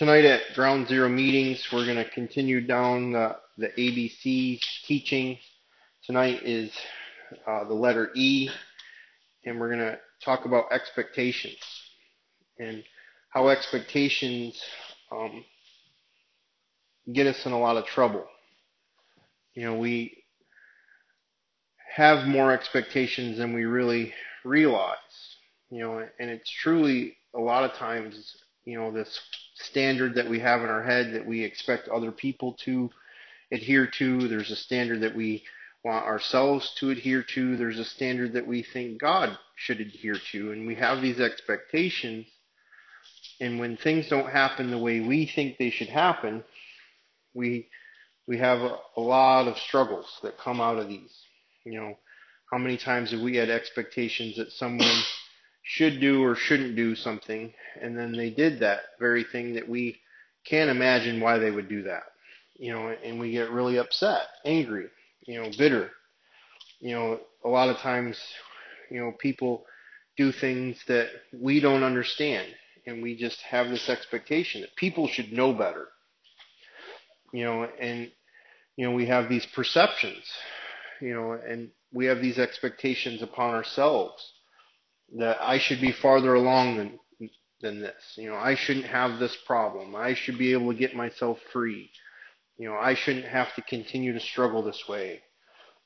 Tonight at Ground Zero meetings, we're going to continue down the, the ABC teaching. Tonight is uh, the letter E, and we're going to talk about expectations and how expectations um, get us in a lot of trouble. You know, we have more expectations than we really realize. You know, and it's truly a lot of times, you know, this standard that we have in our head that we expect other people to adhere to. There's a standard that we want ourselves to adhere to. There's a standard that we think God should adhere to. And we have these expectations. And when things don't happen the way we think they should happen, we we have a, a lot of struggles that come out of these. You know, how many times have we had expectations that someone should do or shouldn't do something, and then they did that very thing that we can't imagine why they would do that. You know, and we get really upset, angry, you know, bitter. You know, a lot of times, you know, people do things that we don't understand, and we just have this expectation that people should know better. You know, and you know, we have these perceptions, you know, and we have these expectations upon ourselves that I should be farther along than than this. You know, I shouldn't have this problem. I should be able to get myself free. You know, I shouldn't have to continue to struggle this way.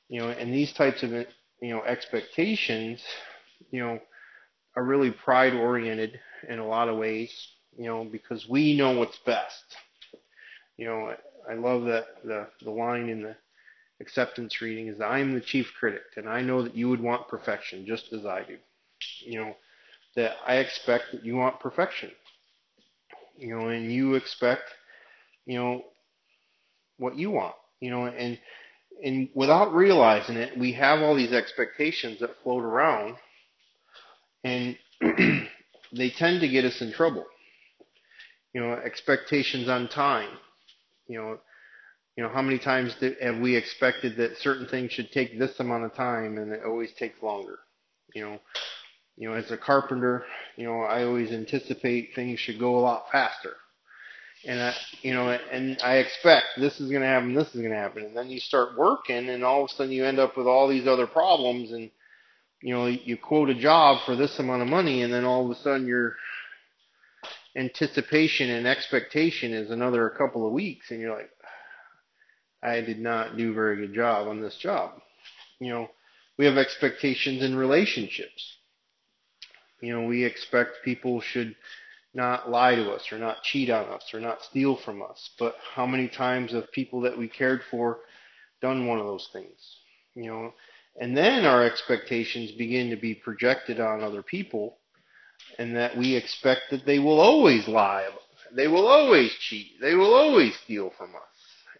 You know, and these types of you know expectations, you know, are really pride oriented in a lot of ways. You know, because we know what's best. You know, I love that the the line in the acceptance reading is I am the chief critic and I know that you would want perfection just as I do you know, that I expect that you want perfection. You know, and you expect, you know, what you want. You know, and and without realizing it, we have all these expectations that float around, and they tend to get us in trouble. You know, expectations on time. You know, you know, how many times have we expected that certain things should take this amount of time and it always takes longer? You know, you know, as a carpenter, you know, I always anticipate things should go a lot faster. And I, you know, and I expect this is going to happen, this is going to happen. And then you start working and all of a sudden you end up with all these other problems and, you know, you quote a job for this amount of money and then all of a sudden your anticipation and expectation is another couple of weeks and you're like, I did not do a very good job on this job. You know, we have expectations in relationships you know, we expect people should not lie to us or not cheat on us or not steal from us. But how many times have people that we cared for done one of those things? You know, and then our expectations begin to be projected on other people and that we expect that they will always lie. They will always cheat. They will always steal from us.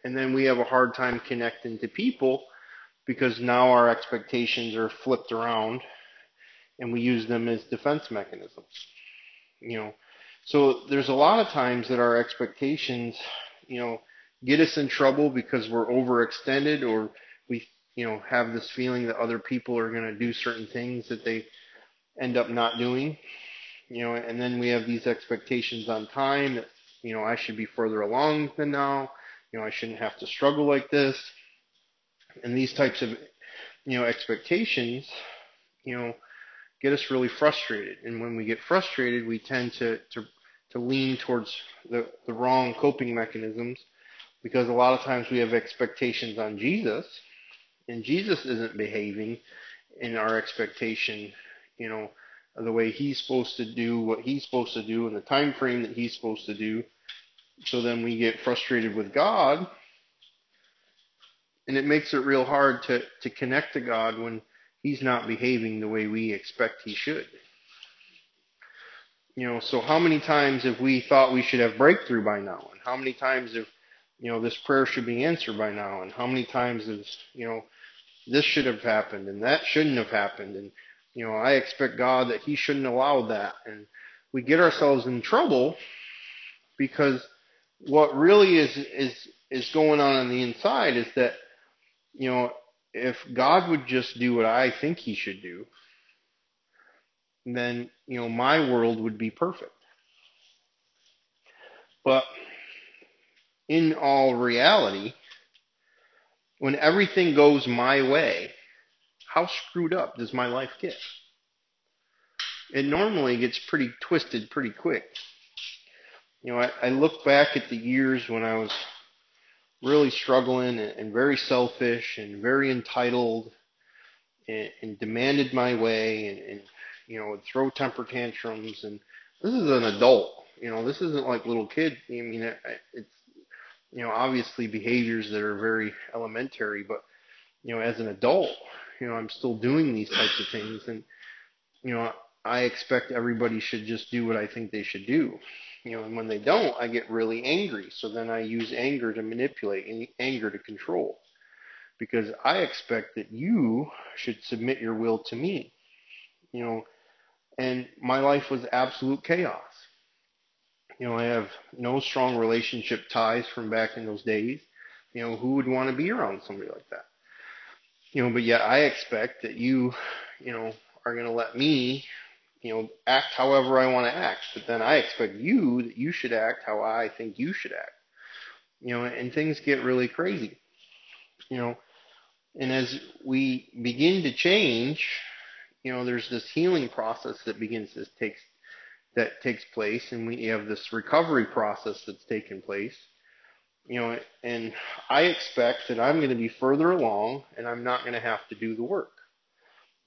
And then we have a hard time connecting to people because now our expectations are flipped around and we use them as defense mechanisms. You know, so there's a lot of times that our expectations, you know, get us in trouble because we're overextended or we, you know, have this feeling that other people are going to do certain things that they end up not doing. You know, and then we have these expectations on time that, you know, I should be further along than now. You know, I shouldn't have to struggle like this. And these types of, you know, expectations, you know, get us really frustrated. And when we get frustrated, we tend to, to, to lean towards the, the wrong coping mechanisms because a lot of times we have expectations on Jesus and Jesus isn't behaving in our expectation, you know, the way he's supposed to do what he's supposed to do in the time frame that he's supposed to do. So then we get frustrated with God and it makes it real hard to, to connect to God when he's not behaving the way we expect he should. You know, so how many times have we thought we should have breakthrough by now? And how many times have, you know, this prayer should be answered by now? And how many times has, you know, this should have happened and that shouldn't have happened? And, you know, I expect God that he shouldn't allow that. And we get ourselves in trouble because what really is, is, is going on on the inside is that, you know, if God would just do what I think he should do, then, you know, my world would be perfect. But in all reality, when everything goes my way, how screwed up does my life get? It normally gets pretty twisted pretty quick. You know, I, I look back at the years when I was really struggling and, very selfish and very entitled and, and demanded my way and, and you know would throw temper tantrums. And this is an adult you know this isn't like little kid i mean it, it's you know obviously behaviors that are very elementary but you know as an adult you know i'm still doing these types of things. And you know i expect everybody should just do what i think they should do you know and when they don't i get really angry so then i use anger to manipulate and anger to control because I expect that you should submit your will to me. You know, and my life was absolute chaos. You know, I have no strong relationship ties from back in those days. You know, who would want to be around somebody like that? You know, but yet I expect that you, you know, are going to let me, you know, act however I want to act. But then I expect you that you should act how I think you should act. You know, and things get really crazy. You know, and as we begin to change, you know, there's this healing process that begins to take that takes place, and we have this recovery process that's taken place. You know, and I expect that I'm going to be further along, and I'm not going to have to do the work.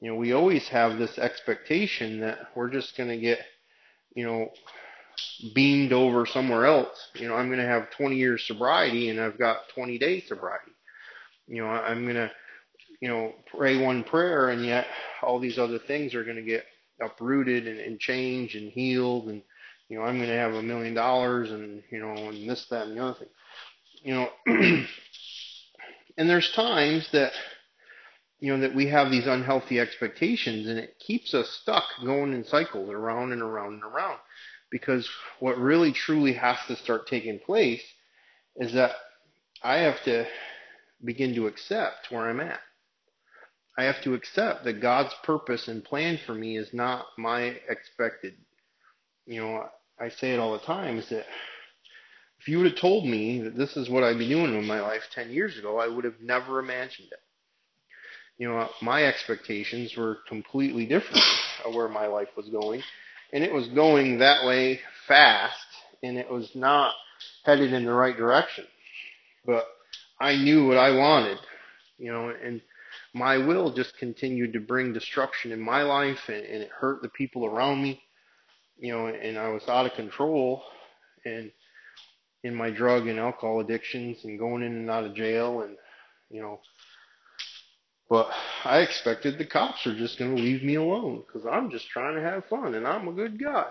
You know, we always have this expectation that we're just going to get, you know, beamed over somewhere else. You know, I'm going to have 20 years sobriety, and I've got 20 days sobriety you know, I'm going to, you know, pray one prayer and yet all these other things are going to get uprooted and, and changed and healed and, you know, I'm going to have a million dollars and, you know, and this, that, and the other thing. You know, and there's times that, you know, that we have these unhealthy expectations and it keeps us stuck going in cycles around and around and around. Because what really truly has to start taking place is that I have to begin to accept where I'm at. I have to accept that God's purpose and plan for me is not my expected. You know, I say it all the time is that if you would have told me that this is what I'd be doing in my life 10 years ago, I would have never imagined it. You know, my expectations were completely different of where my life was going. And it was going that way fast, and it was not headed in the right direction. But I knew what I wanted, you know, and my will just continued to bring destruction in my life and, and it hurt the people around me, you know, and I was out of control and in my drug and alcohol addictions and going in and out of jail and, you know, but I expected the cops are just going to leave me alone because I'm just trying to have fun and I'm a good guy.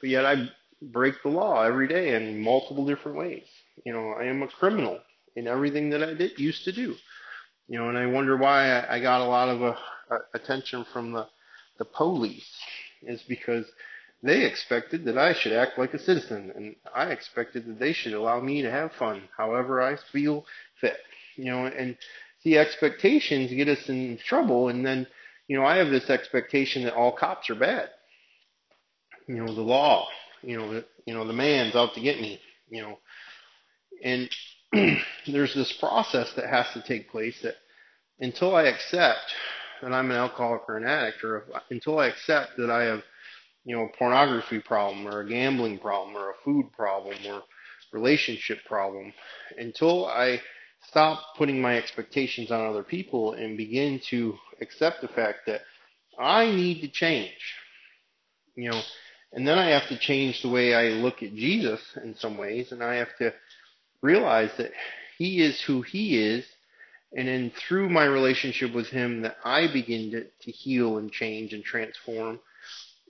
But yet I break the law every day in multiple different ways. You know, I am a criminal in everything that I did used to do. You know, and I wonder why I, I got a lot of uh, uh, attention from the the police is because they expected that I should act like a citizen, and I expected that they should allow me to have fun however I feel fit. You know, and the expectations get us in trouble, and then you know I have this expectation that all cops are bad. You know, the law. You know, the, you know the man's out to get me. You know, and there's this process that has to take place that until I accept that I'm an alcoholic or an addict, or if, until I accept that I have, you know, a pornography problem or a gambling problem or a food problem or relationship problem, until I stop putting my expectations on other people and begin to accept the fact that I need to change, you know, and then I have to change the way I look at Jesus in some ways, and I have to realize that He is who He is, and then through my relationship with Him, that I begin to, to heal and change and transform,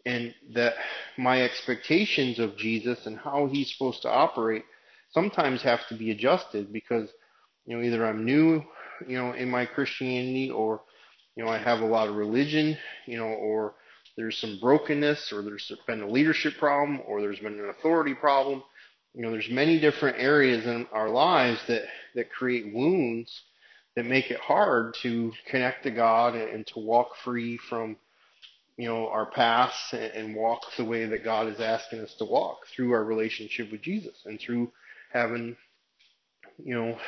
and that my expectations of Jesus and how He's supposed to operate sometimes have to be adjusted because you know either I'm new, you know, in my Christianity, or you know I have a lot of religion, you know, or there's some brokenness, or there's been a leadership problem, or there's been an authority problem. You know, there's many different areas in our lives that, that create wounds that make it hard to connect to God and, and to walk free from, you know, our paths and walk the way that God is asking us to walk through our relationship with Jesus and through having, you know,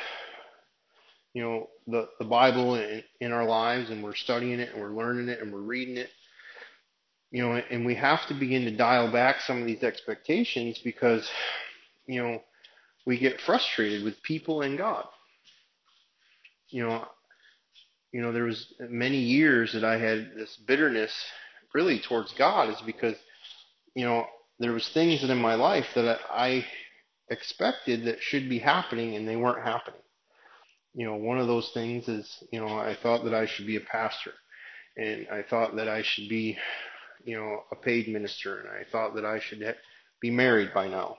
you know, the, the Bible in, in our lives and we're studying it and we're learning it and we're reading it. You know, and we have to begin to dial back some of these expectations because, you know, we get frustrated with people and God. You know, you know, there was many years that I had this bitterness really towards God is because, you know, there was things in my life that I expected that should be happening and they weren't happening. You know, one of those things is, you know, I thought that I should be a pastor and I thought that I should be, you know, a paid minister and I thought that I should be married by now.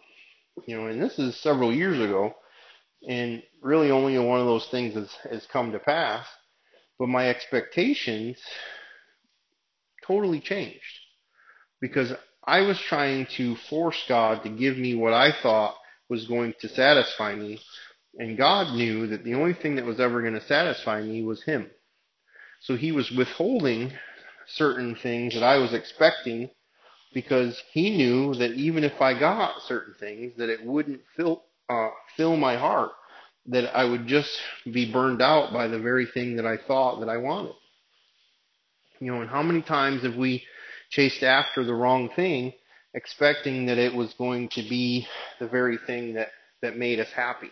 You know, and this is several years ago and really only one of those things has, has come to pass. But my expectations totally changed because I was trying to force God to give me what I thought was going to satisfy me. And God knew that the only thing that was ever going to satisfy me was Him. So He was withholding certain things that I was expecting because He knew that even if I got certain things, that it wouldn't fill, uh, fill my heart, that I would just be burned out by the very thing that I thought that I wanted. You know, and how many times have we chased after the wrong thing, expecting that it was going to be the very thing that, that made us happy?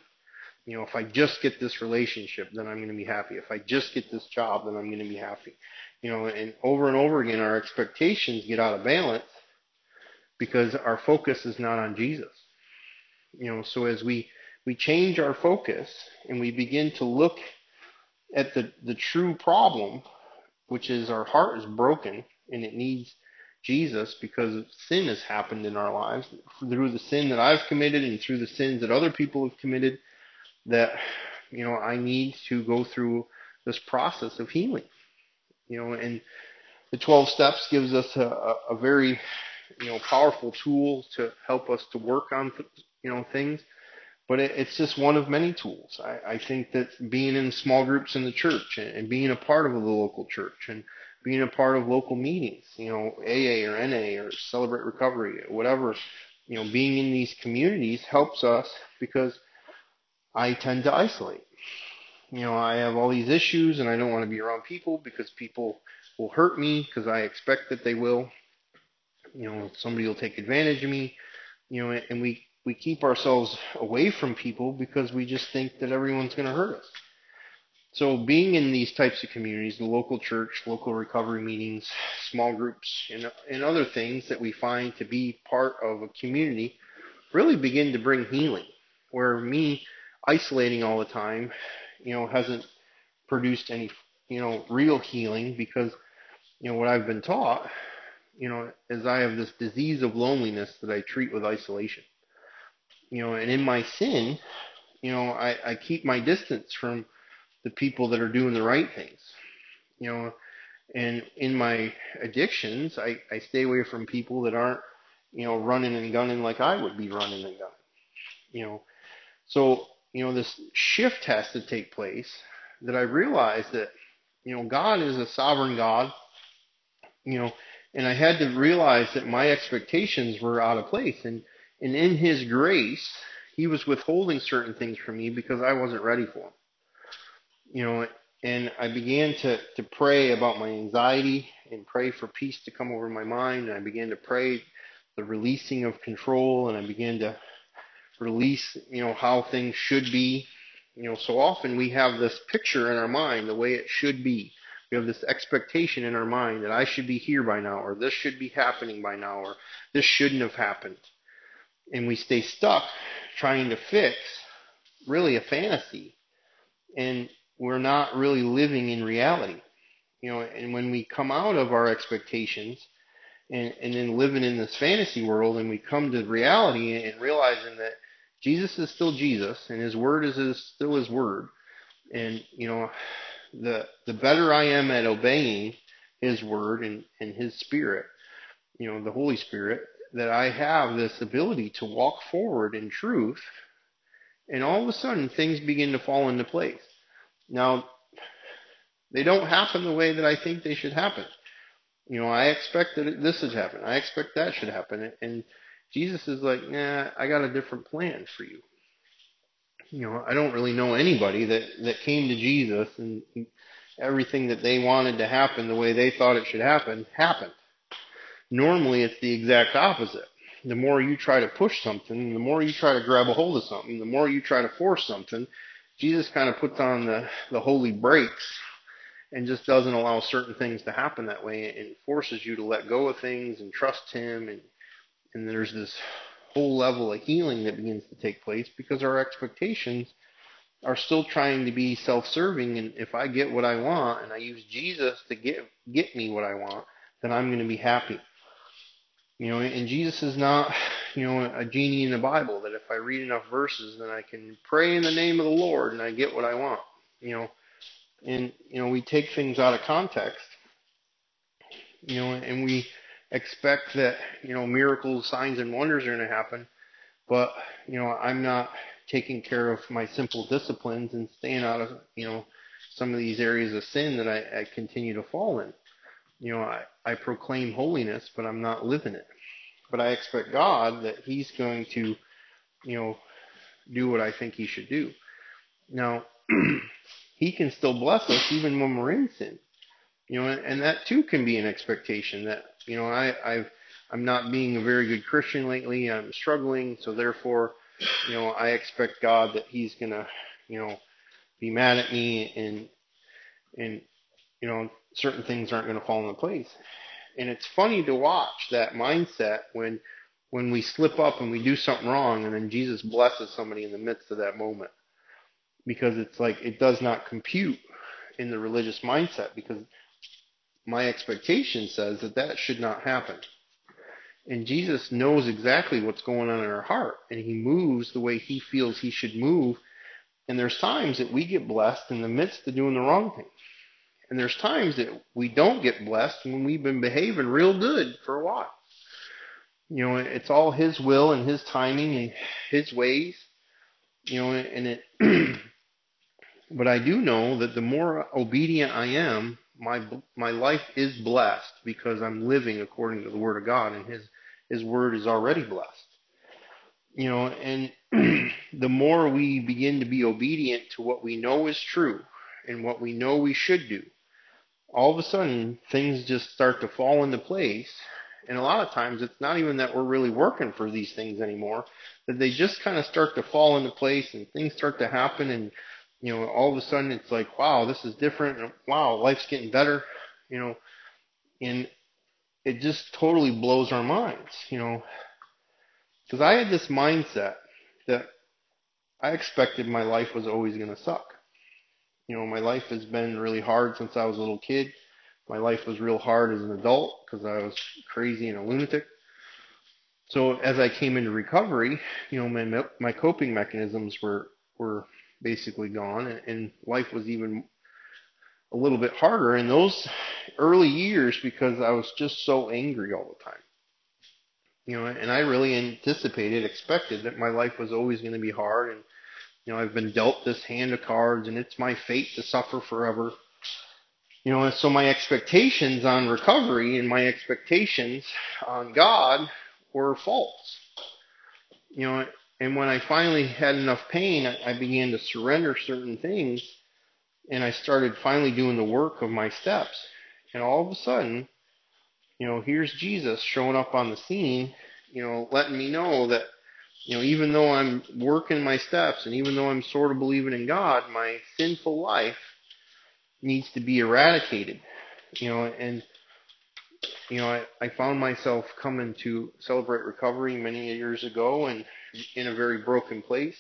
You know, if I just get this relationship, then I'm going to be happy. If I just get this job, then I'm going to be happy. You know, and over and over again, our expectations get out of balance because our focus is not on Jesus. You know, so as we, we change our focus and we begin to look at the, the true problem which is our heart is broken and it needs Jesus because sin has happened in our lives through the sin that I've committed and through the sins that other people have committed that you know I need to go through this process of healing you know and the 12 steps gives us a, a very you know powerful tool to help us to work on you know things but it, it's just one of many tools. I, I think that being in small groups in the church and, and being a part of the local church and being a part of local meetings, you know, AA or NA or Celebrate Recovery, whatever, you know, being in these communities helps us because I tend to isolate. You know, I have all these issues and I don't want to be around people because people will hurt me because I expect that they will. You know, somebody will take advantage of me. You know, and we we keep ourselves away from people because we just think that everyone's going to hurt us. So being in these types of communities, the local church, local recovery meetings, small groups, and, and other things that we find to be part of a community really begin to bring healing. Where me isolating all the time, you know, hasn't produced any, you know, real healing because, you know, what I've been taught, you know, is I have this disease of loneliness that I treat with isolation you know, and in my sin, you know, I, I keep my distance from the people that are doing the right things, you know, and in my addictions, I, I stay away from people that aren't, you know, running and gunning like I would be running and gunning, you know. So, you know, this shift has to take place that I realized that, you know, God is a sovereign God, you know, and I had to realize that my expectations were out of place. And, and in His grace, He was withholding certain things from me because I wasn't ready for them. You know, and I began to, to pray about my anxiety and pray for peace to come over my mind. And I began to pray the releasing of control and I began to release, you know, how things should be. You know, so often we have this picture in our mind, the way it should be. We have this expectation in our mind that I should be here by now, or this should be happening by now, or this shouldn't have happened and we stay stuck trying to fix really a fantasy and we're not really living in reality you know and when we come out of our expectations and and then living in this fantasy world and we come to reality and realizing that Jesus is still Jesus and his word is his, still his word and you know the the better I am at obeying his word and and his spirit you know the holy spirit that I have this ability to walk forward in truth, and all of a sudden things begin to fall into place. Now, they don't happen the way that I think they should happen. You know, I expect that this should happen. I expect that should happen. And Jesus is like, nah, I got a different plan for you. You know, I don't really know anybody that, that came to Jesus and everything that they wanted to happen the way they thought it should happen happened. Normally it's the exact opposite. The more you try to push something, the more you try to grab a hold of something, the more you try to force something, Jesus kind of puts on the, the holy brakes and just doesn't allow certain things to happen that way and forces you to let go of things and trust him and and there's this whole level of healing that begins to take place because our expectations are still trying to be self-serving. And if I get what I want and I use Jesus to get get me what I want then I'm going to be happy. You know and Jesus is not you know a genie in the Bible that if I read enough verses then I can pray in the name of the Lord and I get what I want you know. And you know we take things out of context you know and we expect that you know miracles signs and wonders are going to happen. But you know i'm not taking care of my simple disciplines and staying out of you know some of these areas of sin that i, I continue to fall in. You know I, I proclaim holiness but i'm not living it. But i expect god that he's going to you know do what i think he should do. Now he can still bless us even when we're in sin. You know, and that too can be an expectation that, you know, I, I've, I'm not being a very good Christian lately. I'm struggling. So therefore, you know, I expect God that he's to, you know, be mad at me and, and, you know, certain things aren't to fall into place. And it's funny to watch that mindset when, when we slip up and we do something wrong and then Jesus blesses somebody in the midst of that moment because it's like it does not compute in the religious mindset because my expectation says that that should not happen. And Jesus knows exactly what's going on in our heart and he moves the way he feels he should move. And there's times that we get blessed in the midst of doing the wrong thing. And there's times that we don't get blessed when we've been behaving real good for a while. You know, it's all his will and his timing and his ways. You know, and it But I do know that the more obedient I am, my my life is blessed because I'm living according to the word of God and his his word is already blessed. You know, and the more we begin to be obedient to what we know is true and what we know we should do, all of a sudden things just start to fall into place. And a lot of times it's not even that we're really working for these things anymore, that they just kind of start to fall into place and things start to happen and you know, all of a sudden it's like, wow, this is different. Wow, life's getting better, you know, and it just totally blows our minds, you know, because I had this mindset that I expected my life was always going to suck. You know, my life has been really hard since I was a little kid. My life was real hard as an adult because I was crazy and a lunatic. So as I came into recovery, you know, my my coping mechanisms were were basically gone, and, and life was even a little bit harder in those early years because I was just so angry all the time. You know, and I really anticipated, expected that my life was always going to be hard, and you know, I've been dealt this hand of cards, and it's my fate to suffer forever. You know, and so my expectations on recovery and my expectations on God were false. You know, and when I finally had enough pain, I I began to surrender certain things and I started finally doing the work of my steps. And all of a sudden, you know, here's Jesus showing up on the scene, you know, letting me know that, you know, even though I'm working my steps and even though I'm sort of believing in God, my sinful life needs to be eradicated. You know, and you know, I, I found myself coming to celebrate recovery many years ago and in a very broken place.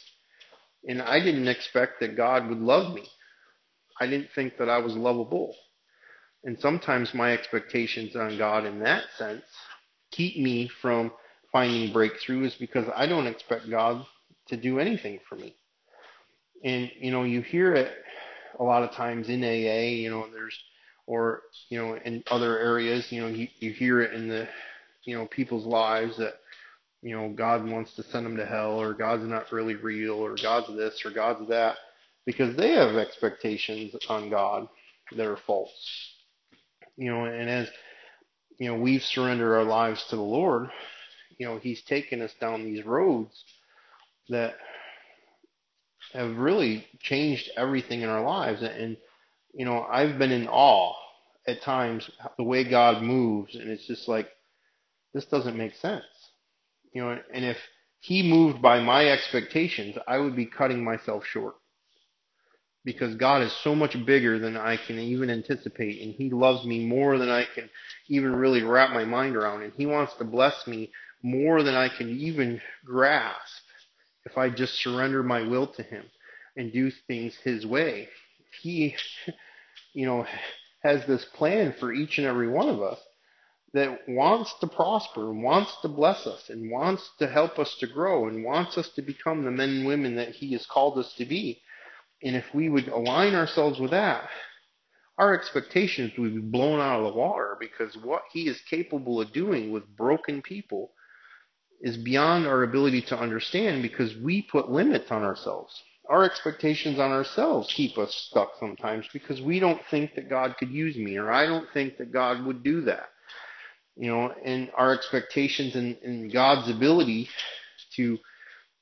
And I didn't expect that God would love me. I didn't think that I was lovable. And sometimes my expectations on God in that sense keep me from finding breakthroughs because I don't expect God to do anything for me. And, you know, you hear it a lot of times in AA, you know, there's, or, you know, in other areas, you know, you, you hear it in the, you know, people's lives that, you know, God wants to send them to hell or God's not really real or God's this or God's that because they have expectations on God that are false. You know, and as you know, we've surrendered our lives to the Lord, you know, He's taken us down these roads that have really changed everything in our lives. And, you know, I've been in awe at times the way God moves, and it's just like, this doesn't make sense. You know, and if He moved by my expectations, I would be cutting myself short. Because God is so much bigger than I can even anticipate, and He loves me more than I can even really wrap my mind around, and He wants to bless me more than I can even grasp if I just surrender my will to Him and do things His way. He, you know, has this plan for each and every one of us that wants to prosper and wants to bless us and wants to help us to grow and wants us to become the men and women that He has called us to be. And if we would align ourselves with that, our expectations would be blown out of the water because what He is capable of doing with broken people is beyond our ability to understand because we put limits on ourselves. Our expectations on ourselves keep us stuck sometimes because we don't think that God could use me or I don't think that God would do that. You know, and our expectations in, God's ability to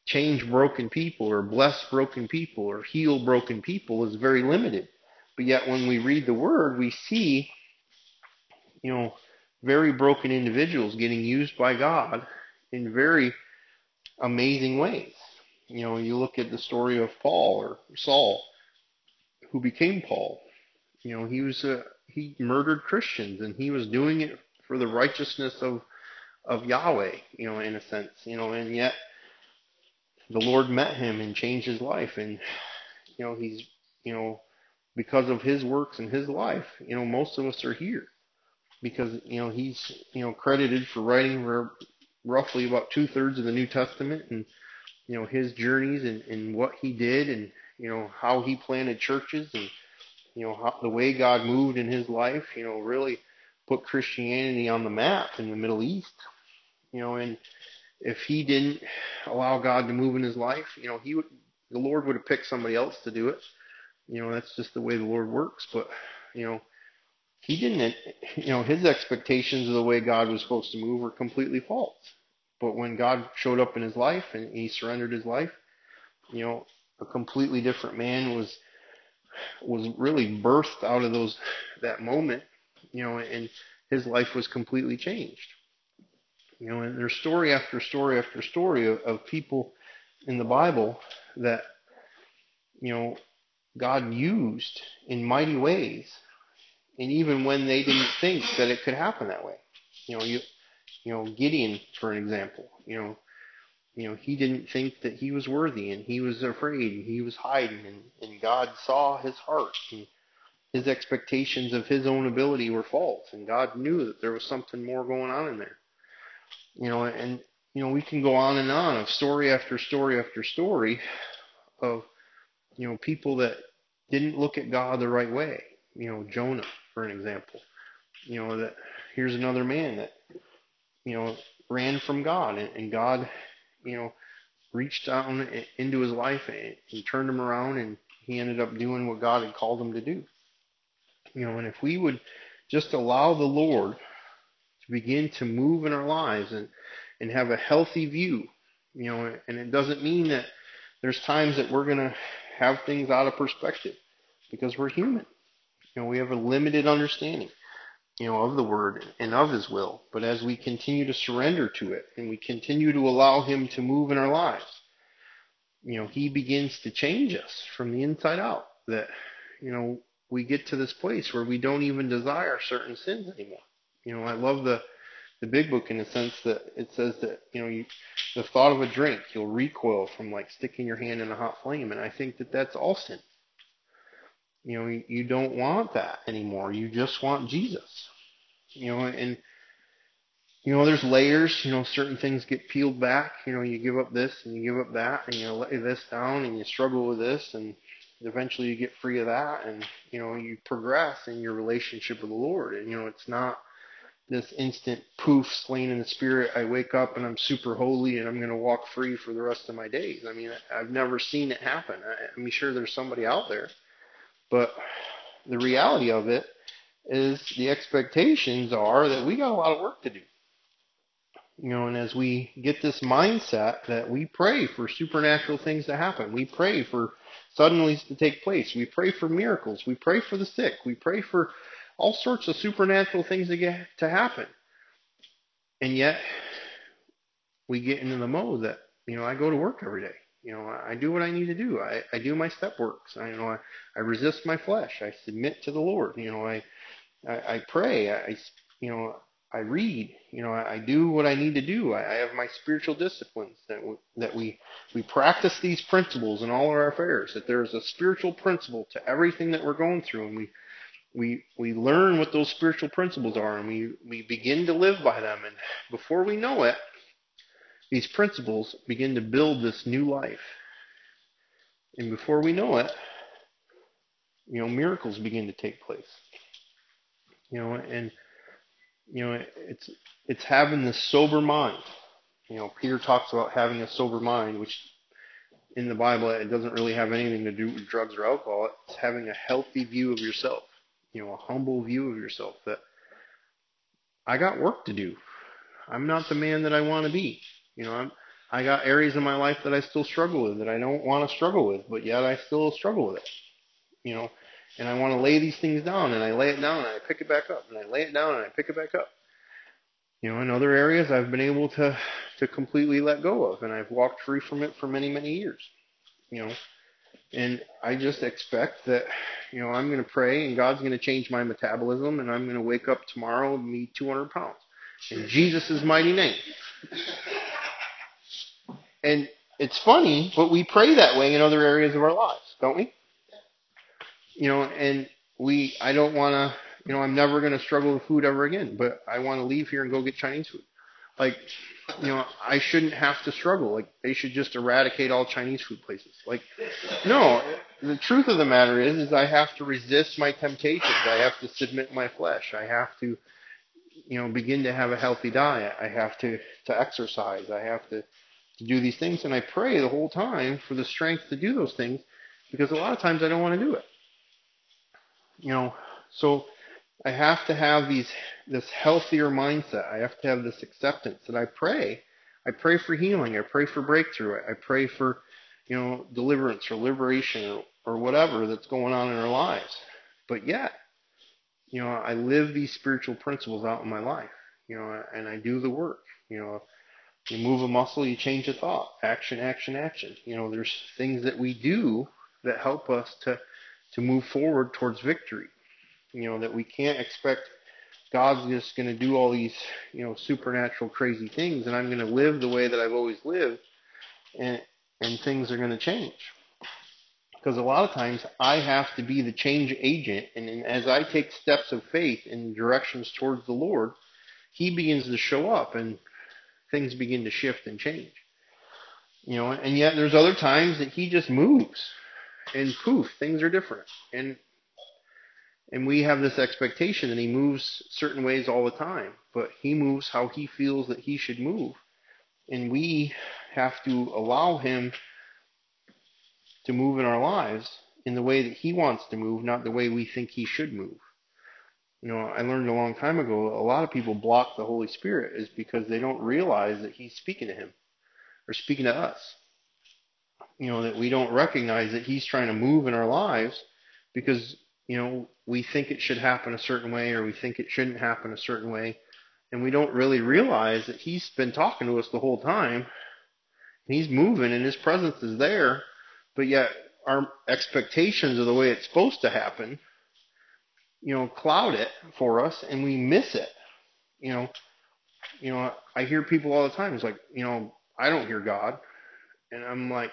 change broken people or bless broken people or heal broken people is very limited. But yet when we read the word, we see, you know, very broken individuals getting used by God in very amazing ways. You know, you look at the story of Paul or Saul, who became Paul. You know, he was a, he murdered Christians and he was doing it for the righteousness of of Yahweh, you know, in a sense, you know, and yet the Lord met him and changed his life and you know, he's you know, because of his works and his life, you know, most of us are here because you know he's you know credited for writing roughly about two thirds of the New Testament and you know his journeys and, and what he did and you know how he planted churches and you know how, the way God moved in his life you know really put Christianity on the map in the Middle East you know and if he didn't allow God to move in his life you know he would the Lord would have picked somebody else to do it you know that's just the way the Lord works but you know he didn't, you know, his expectations of the way God was supposed to move were completely false. But when God showed up in his life and he surrendered his life, you know, a completely different man was was really birthed out of those that moment, you know, and his life was completely changed. You know, and there's story after story after story of, of people in the Bible that, you know, God used in mighty ways and even when they didn't think that it could happen that way. You know, you you know, Gideon, for an example, you know, you know, he didn't think that he was worthy and he was afraid and he was hiding and, and God saw his heart and his expectations of his own ability were false and God knew that there was something more going on in there. You know, and you know, we can go on and on of story after story after story of you know, people that didn't look at God the right way. You know, Jonah, for an example. You know, that here's another man that, you know, ran from God and, and God, you know, reached down into his life and, and turned him around and he ended up doing what God had called him to do. You know, and if we would just allow the Lord to begin to move in our lives and, and have a healthy view, you know, and it doesn't mean that there's times that we're to have things out of perspective because we're human. You know, we have a limited understanding, you know, of the word and of his will. But as we continue to surrender to it and we continue to allow him to move in our lives, you know, he begins to change us from the inside out. That, you know, we get to this place where we don't even desire certain sins anymore. You know, I love the the big book in the sense that it says that you know you, the thought of a drink you'll recoil from like sticking your hand in a hot flame and i think that that's all sin you know, you don't want that anymore. You just want Jesus. You know, and you know, there's layers. You know, certain things get peeled back. You know, you give up this and you give up that, and you lay this down, and you struggle with this, and eventually you get free of that, and you know, you progress in your relationship with the Lord. And you know, it's not this instant poof, slain in the spirit. I wake up and I'm super holy, and I'm going to walk free for the rest of my days. I mean, I've never seen it happen. I, I'm sure there's somebody out there but the reality of it is the expectations are that we got a lot of work to do. You know, and as we get this mindset that we pray for supernatural things to happen, we pray for suddenlies to take place, we pray for miracles, we pray for the sick, we pray for all sorts of supernatural things to get to happen. And yet we get into the mode that, you know, I go to work every day. You know, I do what I need to do. I, I do my step works. I you know I, I resist my flesh. I submit to the Lord. You know, I I, I pray. I you know I read. You know, I, I do what I need to do. I, I have my spiritual disciplines that we, that we we practice these principles in all our affairs. That there is a spiritual principle to everything that we're going through, and we we we learn what those spiritual principles are, and we we begin to live by them. And before we know it, these principles begin to build this new life. And before we know it, you know, miracles begin to take place. You know, and you know, it's it's having this sober mind. You know, Peter talks about having a sober mind, which in the Bible it doesn't really have anything to do with drugs or alcohol. It's having a healthy view of yourself. You know, a humble view of yourself that I got work to do. I'm not the man that I want to be. You know, I'm, I got areas in my life that I still struggle with that I don't want to struggle with, but yet I still struggle with it. You know, and I want to lay these things down, and I lay it down, and I pick it back up, and I lay it down, and I pick it back up. You know, in other areas I've been able to to completely let go of, and I've walked free from it for many many years. You know, and I just expect that, you know, I'm going to pray, and God's going to change my metabolism, and I'm going to wake up tomorrow and be 200 pounds in Jesus' mighty name. And it's funny, but we pray that way in other areas of our lives, don't we? You know, and we, I don't want to, you know, I'm never going to struggle with food ever again, but I want to leave here and go get Chinese food. Like, you know, I shouldn't have to struggle. Like, they should just eradicate all Chinese food places. Like, no, the truth of the matter is, is I have to resist my temptations. I have to submit my flesh. I have to, you know, begin to have a healthy diet. I have to, to exercise. I have to, to do these things. And I pray the whole time for the strength to do those things because a lot of times I don't want to do it. You know, so I have to have these this healthier mindset. I have to have this acceptance that I pray. I pray for healing. I pray for breakthrough. I pray for, you know, deliverance or liberation or, or whatever that's going on in our lives. But yet, you know, I live these spiritual principles out in my life. You know, and I do the work. You know, you move a muscle, you change a thought. Action, action, action. You know, there's things that we do that help us to to move forward towards victory. You know, that we can't expect God's just going to do all these, you know, supernatural crazy things and I'm going to live the way that I've always lived and and things are going to change. Because a lot of times I have to be the change agent and, and as I take steps of faith in directions towards the Lord, he begins to show up and things begin to shift and change. You know, and yet there's other times that he just moves and poof, things are different. And and we have this expectation that he moves certain ways all the time, but he moves how he feels that he should move. And we have to allow him to move in our lives in the way that he wants to move, not the way we think he should move. You know, I learned a long time ago a lot of people block the Holy Spirit is because they don't realize that he's speaking to him or speaking to us. You know, that we don't recognize that he's trying to move in our lives because you know, we think it should happen a certain way or we think it shouldn't happen a certain way. And we don't really realize that he's been talking to us the whole time. He's moving and his presence is there, but yet our expectations of the way it's supposed to happen, you know, cloud it for us and we miss it. You know, you know, I hear people all the time. It's like, you know, I don't hear God. And I'm like,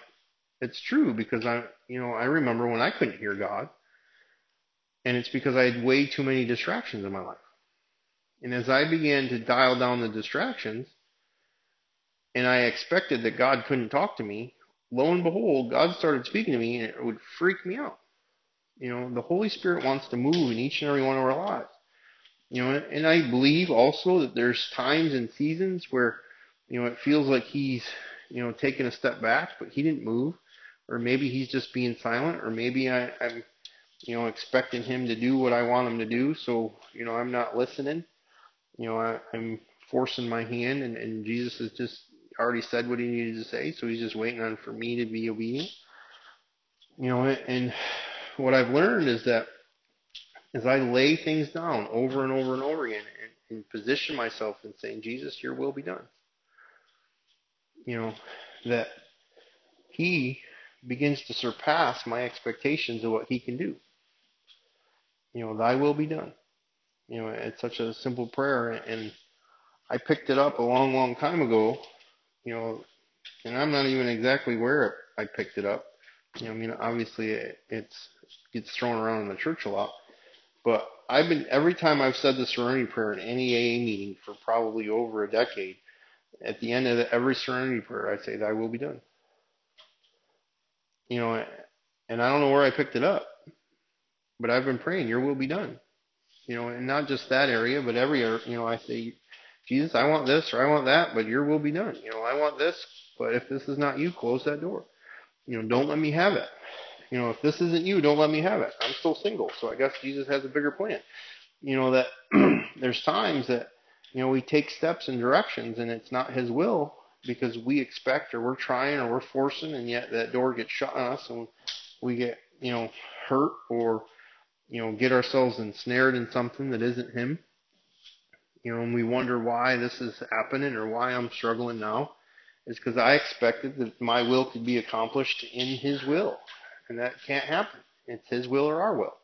it's true because I, you know, I remember when I couldn't hear God. And it's because I had way too many distractions in my life. And as I began to dial down the distractions, and I expected that God couldn't talk to me, lo and behold, God started speaking to me, and it would freak me out. You know, the Holy Spirit wants to move in each and every one of our lives. You know, and I believe also that there's times and seasons where, you know, it feels like He's, you know, taking a step back, but He didn't move, or maybe He's just being silent, or maybe I, I'm you know, expecting him to do what I want him to do. So, you know, I'm not listening. You know, I, I'm forcing my hand, and, and Jesus has just already said what he needed to say, so he's just waiting on for me to be obedient. You know, and what I've learned is that as I lay things down over and over and over again and, and position myself in saying, Jesus, your will be done. You know, that he begins to surpass my expectations of what he can do. You know, thy will be done. You know, it's such a simple prayer and I picked it up a long, long time ago, you know, and I'm not even exactly where I picked it up. You know, I mean, obviously it, it's gets thrown around in the church a lot, but I've been every time I've said the Serenity Prayer in any AA meeting for probably over a decade. At the end of the, every Serenity Prayer, I say, "Thy will be done." You know, and I don't know where I picked it up, but I've been praying, "Your will be done." You know, and not just that area, but every. You know, I say, Jesus, I want this or I want that, but your will be done. You know, I want this, but if this is not you, close that door. You know, don't let me have it. You know, if this isn't you, don't let me have it. I'm still single, so I guess Jesus has a bigger plan. You know, that there's times that, you know, we take steps and directions and it's not his will because we expect or we're trying or we're forcing and yet that door gets shut on us and we get, you know, hurt or, you know, get ourselves ensnared in something that isn't him you know, and we wonder why this is happening or why I'm struggling now, is because I expected that my will could be accomplished in His will, and that can't happen. It's His will or our will.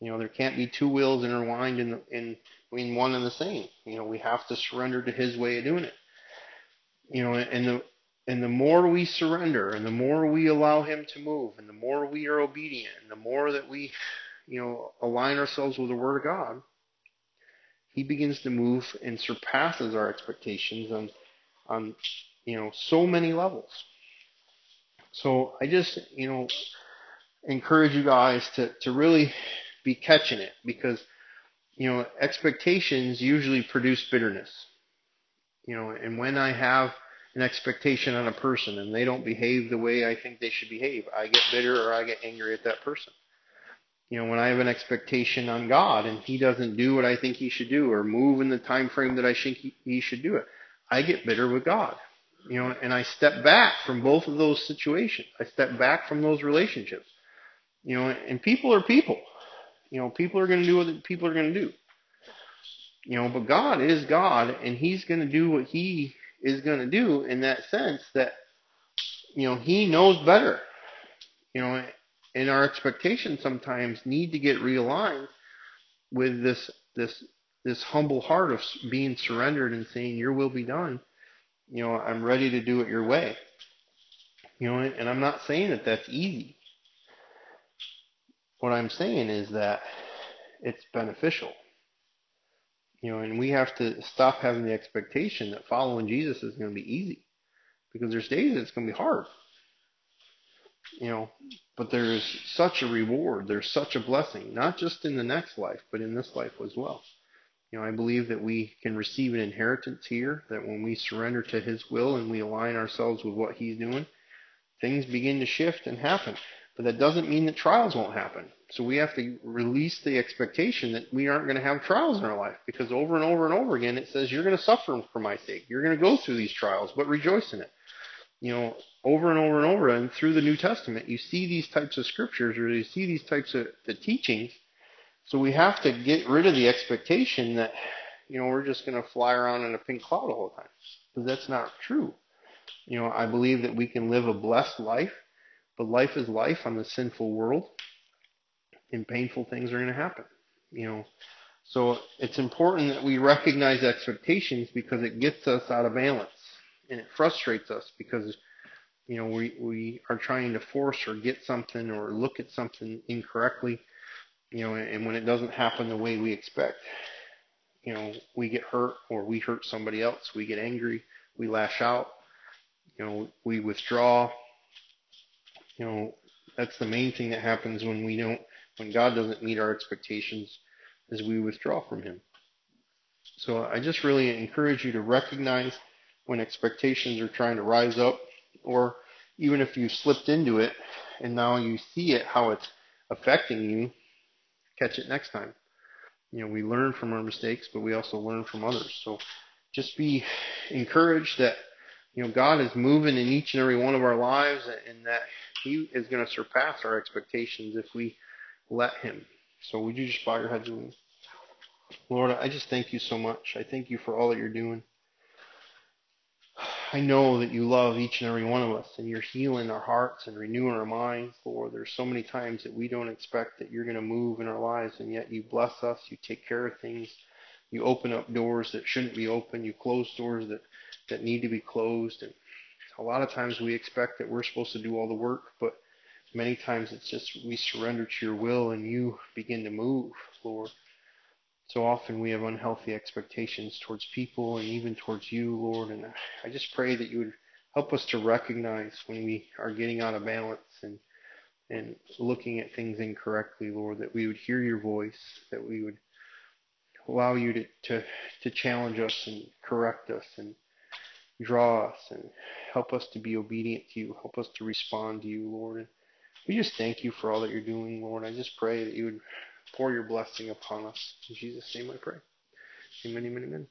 You know, there can't be two wills intertwined in in in one and the same. You know, we have to surrender to His way of doing it. You know, and the and the more we surrender, and the more we allow Him to move, and the more we are obedient, and the more that we, you know, align ourselves with the Word of God, he begins to move and surpasses our expectations on on you know so many levels. So I just you know encourage you guys to to really be catching it because you know expectations usually produce bitterness. You know, and when I have an expectation on a person and they don't behave the way I think they should behave, I get bitter or I get angry at that person you know, when I have an expectation on God and He doesn't do what I think He should do or move in the time frame that I think He, should do it, I get bitter with God. You know, and I step back from both of those situations. I step back from those relationships. You know, and people are people. You know, people are going to do what people are going to do. You know, but God is God, and He's going to do what He is going to do in that sense that, you know, He knows better. You know, and our expectations sometimes need to get realigned with this this this humble heart of being surrendered and saying your will be done. You know i'm ready to do it your way. You know and i'm not saying that that's easy. What i'm saying is that it's beneficial you know and we have to stop having the expectation that following jesus is going to be easy because there's days it's going to be hard you know, but there's such a reward, there's such a blessing, not just in the next life, but in this life as well. You know, I believe that we can receive an inheritance here, that when we surrender to His will and we align ourselves with what He's doing, things begin to shift and happen. But that doesn't mean that trials won't happen. So we have to release the expectation that we aren't going to have trials in our life because over and over and over again it says you're going to suffer for my sake. You're going to go through these trials, but rejoice in it you know, over and over and over and through the New Testament, you see these types of scriptures or you see these types of the teachings. So we have to get rid of the expectation that, you know, we're just going to fly around in a pink cloud all the time. Because that's not true. You know, I believe that we can live a blessed life, but life is life on the sinful world, and painful things are going to happen. You know, so it's important that we recognize expectations because it gets us out of balance and it frustrates us because you know we we are trying to force or get something or look at something incorrectly you know and when it doesn't happen the way we expect you know we get hurt or we hurt somebody else we get angry we lash out you know we withdraw you know that's the main thing that happens when we don't when God doesn't meet our expectations as we withdraw from him so I just really encourage you to recognize when expectations are trying to rise up, or even if you slipped into it and now you see it, how it's affecting you, catch it next time. You know, we learn from our mistakes, but we also learn from others. So just be encouraged that, you know, God is moving in each and every one of our lives and that He is going to surpass our expectations if we let Him. So would you just bow your heads with me? Lord, I just thank you so much. I thank you for all that you're doing. I know that you love each and every one of us and you're healing our hearts and renewing our minds, Lord. There's so many times that we don't expect that you're going to move in our lives and yet you bless us, you take care of things, you open up doors that shouldn't be open, you close doors that, that need to be closed. And a lot of times we expect that we're supposed to do all the work, but many times it's just we surrender to your will and you begin to move, Lord. So often we have unhealthy expectations towards people and even towards you, Lord. And I just pray that you would help us to recognize when we are getting out of balance and and looking at things incorrectly, Lord, that we would hear your voice, that we would allow you to, to, to challenge us and correct us and draw us and help us to be obedient to you. Help us to respond to you, Lord. We just thank you for all that you're doing, Lord. I just pray that you would pour your blessing upon us. In Jesus' name I pray. Amen, amen, amen.